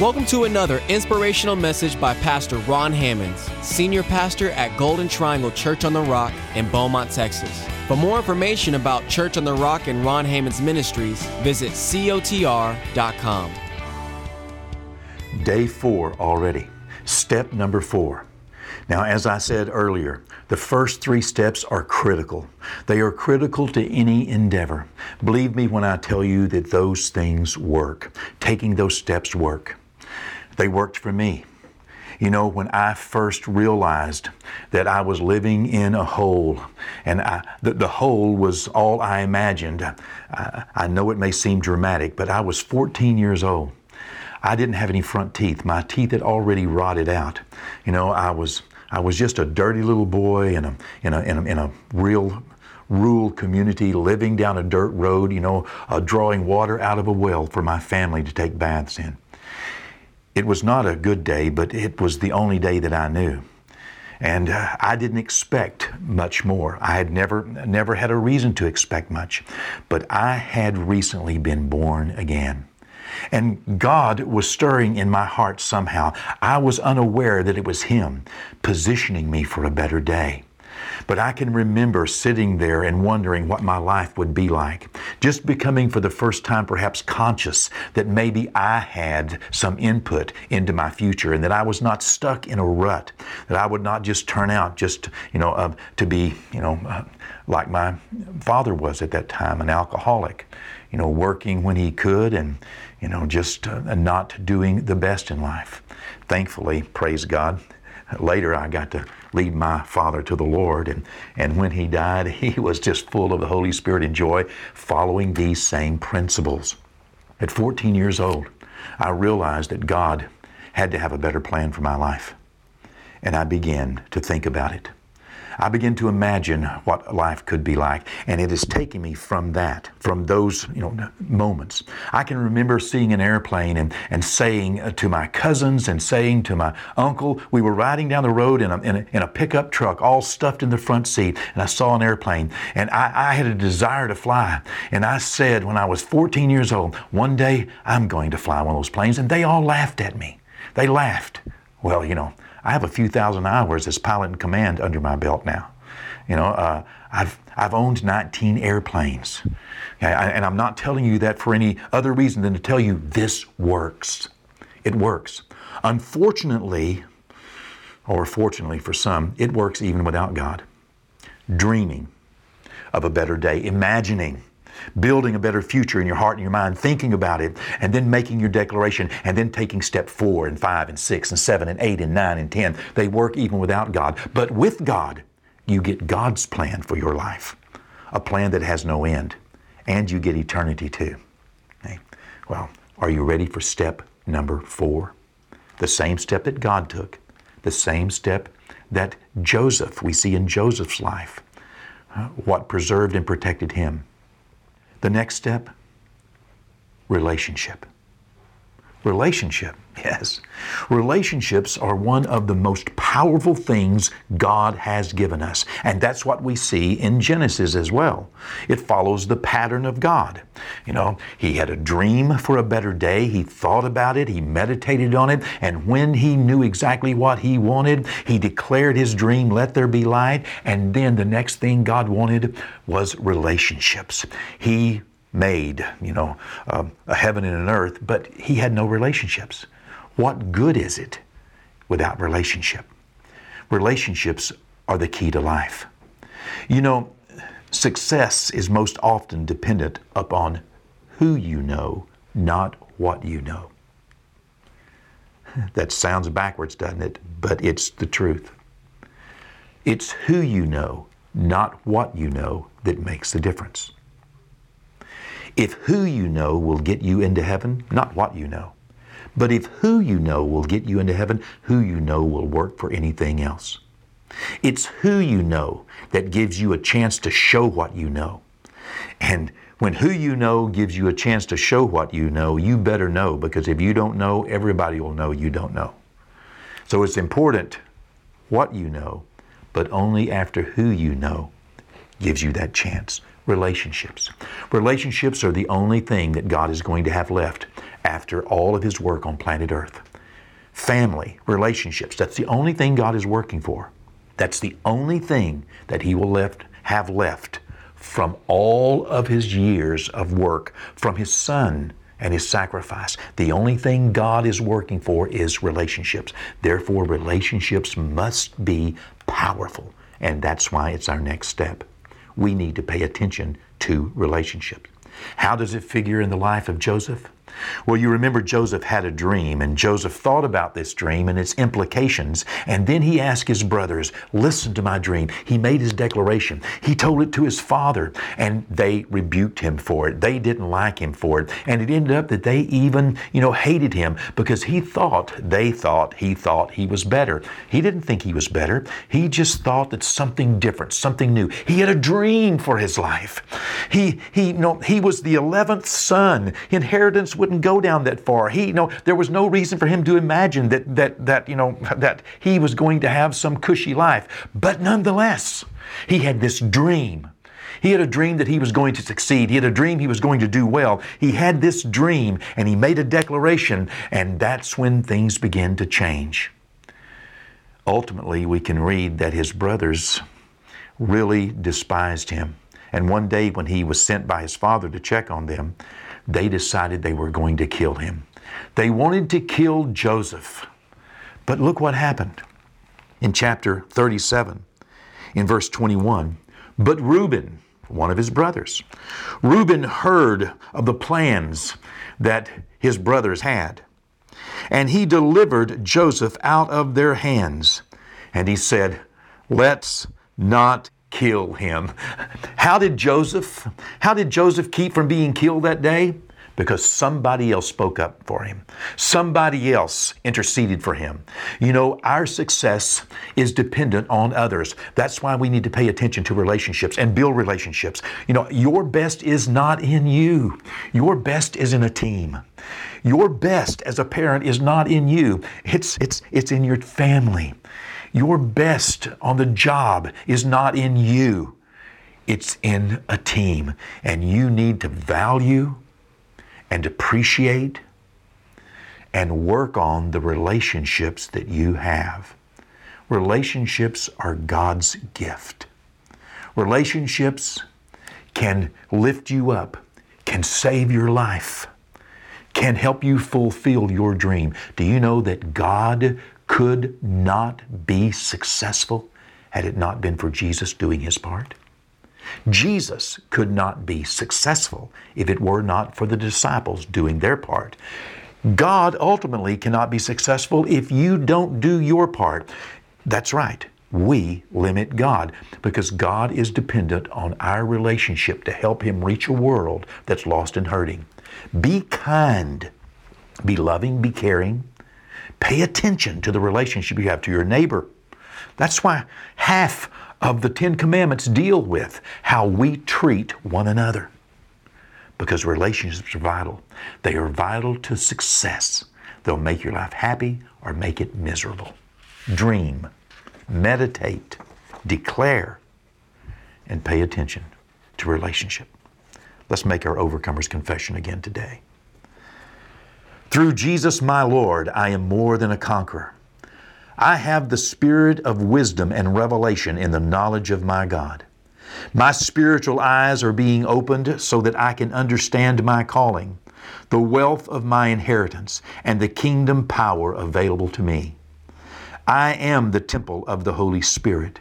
Welcome to another inspirational message by Pastor Ron Hammonds, Senior Pastor at Golden Triangle Church on the Rock in Beaumont, Texas. For more information about Church on the Rock and Ron Hammonds Ministries, visit cotr.com. Day four already. Step number four. Now, as I said earlier, the first three steps are critical. They are critical to any endeavor. Believe me when I tell you that those things work. Taking those steps work. They worked for me. You know, when I first realized that I was living in a hole and I, the, the hole was all I imagined, I, I know it may seem dramatic, but I was 14 years old. I didn't have any front teeth. My teeth had already rotted out. You know, I was I was just a dirty little boy in a in a in a, in a real rural community, living down a dirt road. You know, uh, drawing water out of a well for my family to take baths in. It was not a good day, but it was the only day that I knew. And uh, I didn't expect much more. I had never, never had a reason to expect much. But I had recently been born again. And God was stirring in my heart somehow. I was unaware that it was Him positioning me for a better day. But I can remember sitting there and wondering what my life would be like. Just becoming for the first time perhaps conscious that maybe I had some input into my future and that I was not stuck in a rut, that I would not just turn out just, you know, uh, to be, you know, uh, like my father was at that time, an alcoholic, you know, working when he could and, you know, just uh, not doing the best in life. Thankfully, praise God, later I got to lead my father to the Lord. And, and when he died, he was just full of the Holy Spirit and joy, following these same principles. At 14 years old, I realized that God had to have a better plan for my life. And I began to think about it. I begin to imagine what life could be like, and it has taken me from that, from those you know moments. I can remember seeing an airplane and, and saying uh, to my cousins and saying to my uncle, we were riding down the road in a, in a, in a pickup truck, all stuffed in the front seat, and I saw an airplane, and I, I had a desire to fly. And I said when I was 14 years old, one day I'm going to fly one of those planes, and they all laughed at me. They laughed. Well, you know, I have a few thousand hours as pilot in command under my belt now. You know, uh, I've I've owned 19 airplanes, okay, I, and I'm not telling you that for any other reason than to tell you this works. It works. Unfortunately, or fortunately for some, it works even without God. Dreaming of a better day, imagining building a better future in your heart and your mind, thinking about it, and then making your declaration, and then taking step four and five and six and seven and eight and nine and ten. They work even without God. But with God, you get God's plan for your life, a plan that has no end, and you get eternity too. Okay? Well, are you ready for step number four? The same step that God took, the same step that Joseph, we see in Joseph's life, what preserved and protected him. The next step relationship. Relationship, yes. Relationships are one of the most powerful things God has given us. And that's what we see in Genesis as well. It follows the pattern of God. You know, He had a dream for a better day. He thought about it. He meditated on it. And when He knew exactly what He wanted, He declared His dream, let there be light. And then the next thing God wanted was relationships. He made, you know, uh, a heaven and an earth, but he had no relationships. What good is it without relationship? Relationships are the key to life. You know, success is most often dependent upon who you know, not what you know. That sounds backwards, doesn't it? But it's the truth. It's who you know, not what you know, that makes the difference. If who you know will get you into heaven, not what you know, but if who you know will get you into heaven, who you know will work for anything else. It's who you know that gives you a chance to show what you know. And when who you know gives you a chance to show what you know, you better know because if you don't know, everybody will know you don't know. So it's important what you know, but only after who you know gives you that chance relationships. Relationships are the only thing that God is going to have left after all of His work on planet Earth. Family, relationships, that's the only thing God is working for. That's the only thing that He will left, have left from all of His years of work, from His Son and His sacrifice. The only thing God is working for is relationships. Therefore, relationships must be powerful. And that's why it's our next step. We need to pay attention to relationships. How does it figure in the life of Joseph? Well, you remember Joseph had a dream, and Joseph thought about this dream and its implications, and then he asked his brothers, Listen to my dream. He made his declaration. He told it to his father, and they rebuked him for it. They didn't like him for it. And it ended up that they even, you know, hated him because he thought, they thought, he thought he was better. He didn't think he was better. He just thought that something different, something new. He had a dream for his life. He, he, you know, he was the 11th son. Inheritance wouldn't go down that far. He, you know, there was no reason for him to imagine that that that you know that he was going to have some cushy life. But nonetheless, he had this dream. He had a dream that he was going to succeed. He had a dream he was going to do well. He had this dream and he made a declaration, and that's when things began to change. Ultimately, we can read that his brothers really despised him. And one day, when he was sent by his father to check on them, they decided they were going to kill him. They wanted to kill Joseph. But look what happened in chapter 37, in verse 21. But Reuben, one of his brothers, Reuben heard of the plans that his brothers had. And he delivered Joseph out of their hands. And he said, Let's not kill him. How did Joseph, how did Joseph keep from being killed that day? Because somebody else spoke up for him. Somebody else interceded for him. You know, our success is dependent on others. That's why we need to pay attention to relationships and build relationships. You know, your best is not in you. Your best is in a team. Your best as a parent is not in you. It's it's it's in your family. Your best on the job is not in you, it's in a team. And you need to value and appreciate and work on the relationships that you have. Relationships are God's gift. Relationships can lift you up, can save your life, can help you fulfill your dream. Do you know that God could not be successful had it not been for Jesus doing his part. Jesus could not be successful if it were not for the disciples doing their part. God ultimately cannot be successful if you don't do your part. That's right. We limit God because God is dependent on our relationship to help Him reach a world that's lost and hurting. Be kind, be loving, be caring, Pay attention to the relationship you have to your neighbor. That's why half of the Ten Commandments deal with how we treat one another. Because relationships are vital. They are vital to success. They'll make your life happy or make it miserable. Dream, meditate, declare, and pay attention to relationship. Let's make our overcomer's confession again today. Through Jesus my Lord, I am more than a conqueror. I have the spirit of wisdom and revelation in the knowledge of my God. My spiritual eyes are being opened so that I can understand my calling, the wealth of my inheritance, and the kingdom power available to me. I am the temple of the Holy Spirit.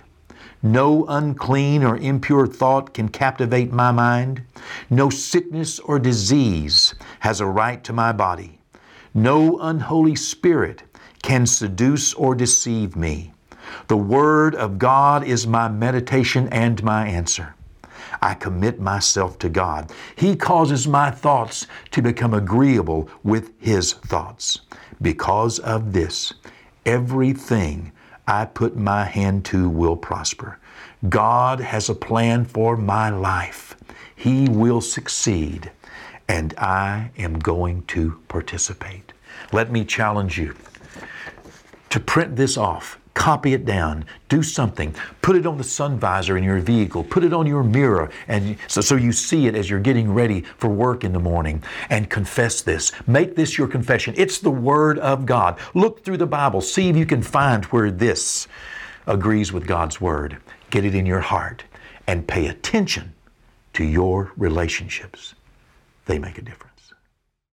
No unclean or impure thought can captivate my mind. No sickness or disease has a right to my body. No unholy spirit can seduce or deceive me. The Word of God is my meditation and my answer. I commit myself to God. He causes my thoughts to become agreeable with His thoughts. Because of this, everything I put my hand to will prosper. God has a plan for my life. He will succeed and I am going to participate. Let me challenge you to print this off, Copy it down. Do something. Put it on the sun visor in your vehicle. Put it on your mirror, and so, so you see it as you're getting ready for work in the morning. And confess this. Make this your confession. It's the Word of God. Look through the Bible. See if you can find where this agrees with God's Word. Get it in your heart and pay attention to your relationships. They make a difference.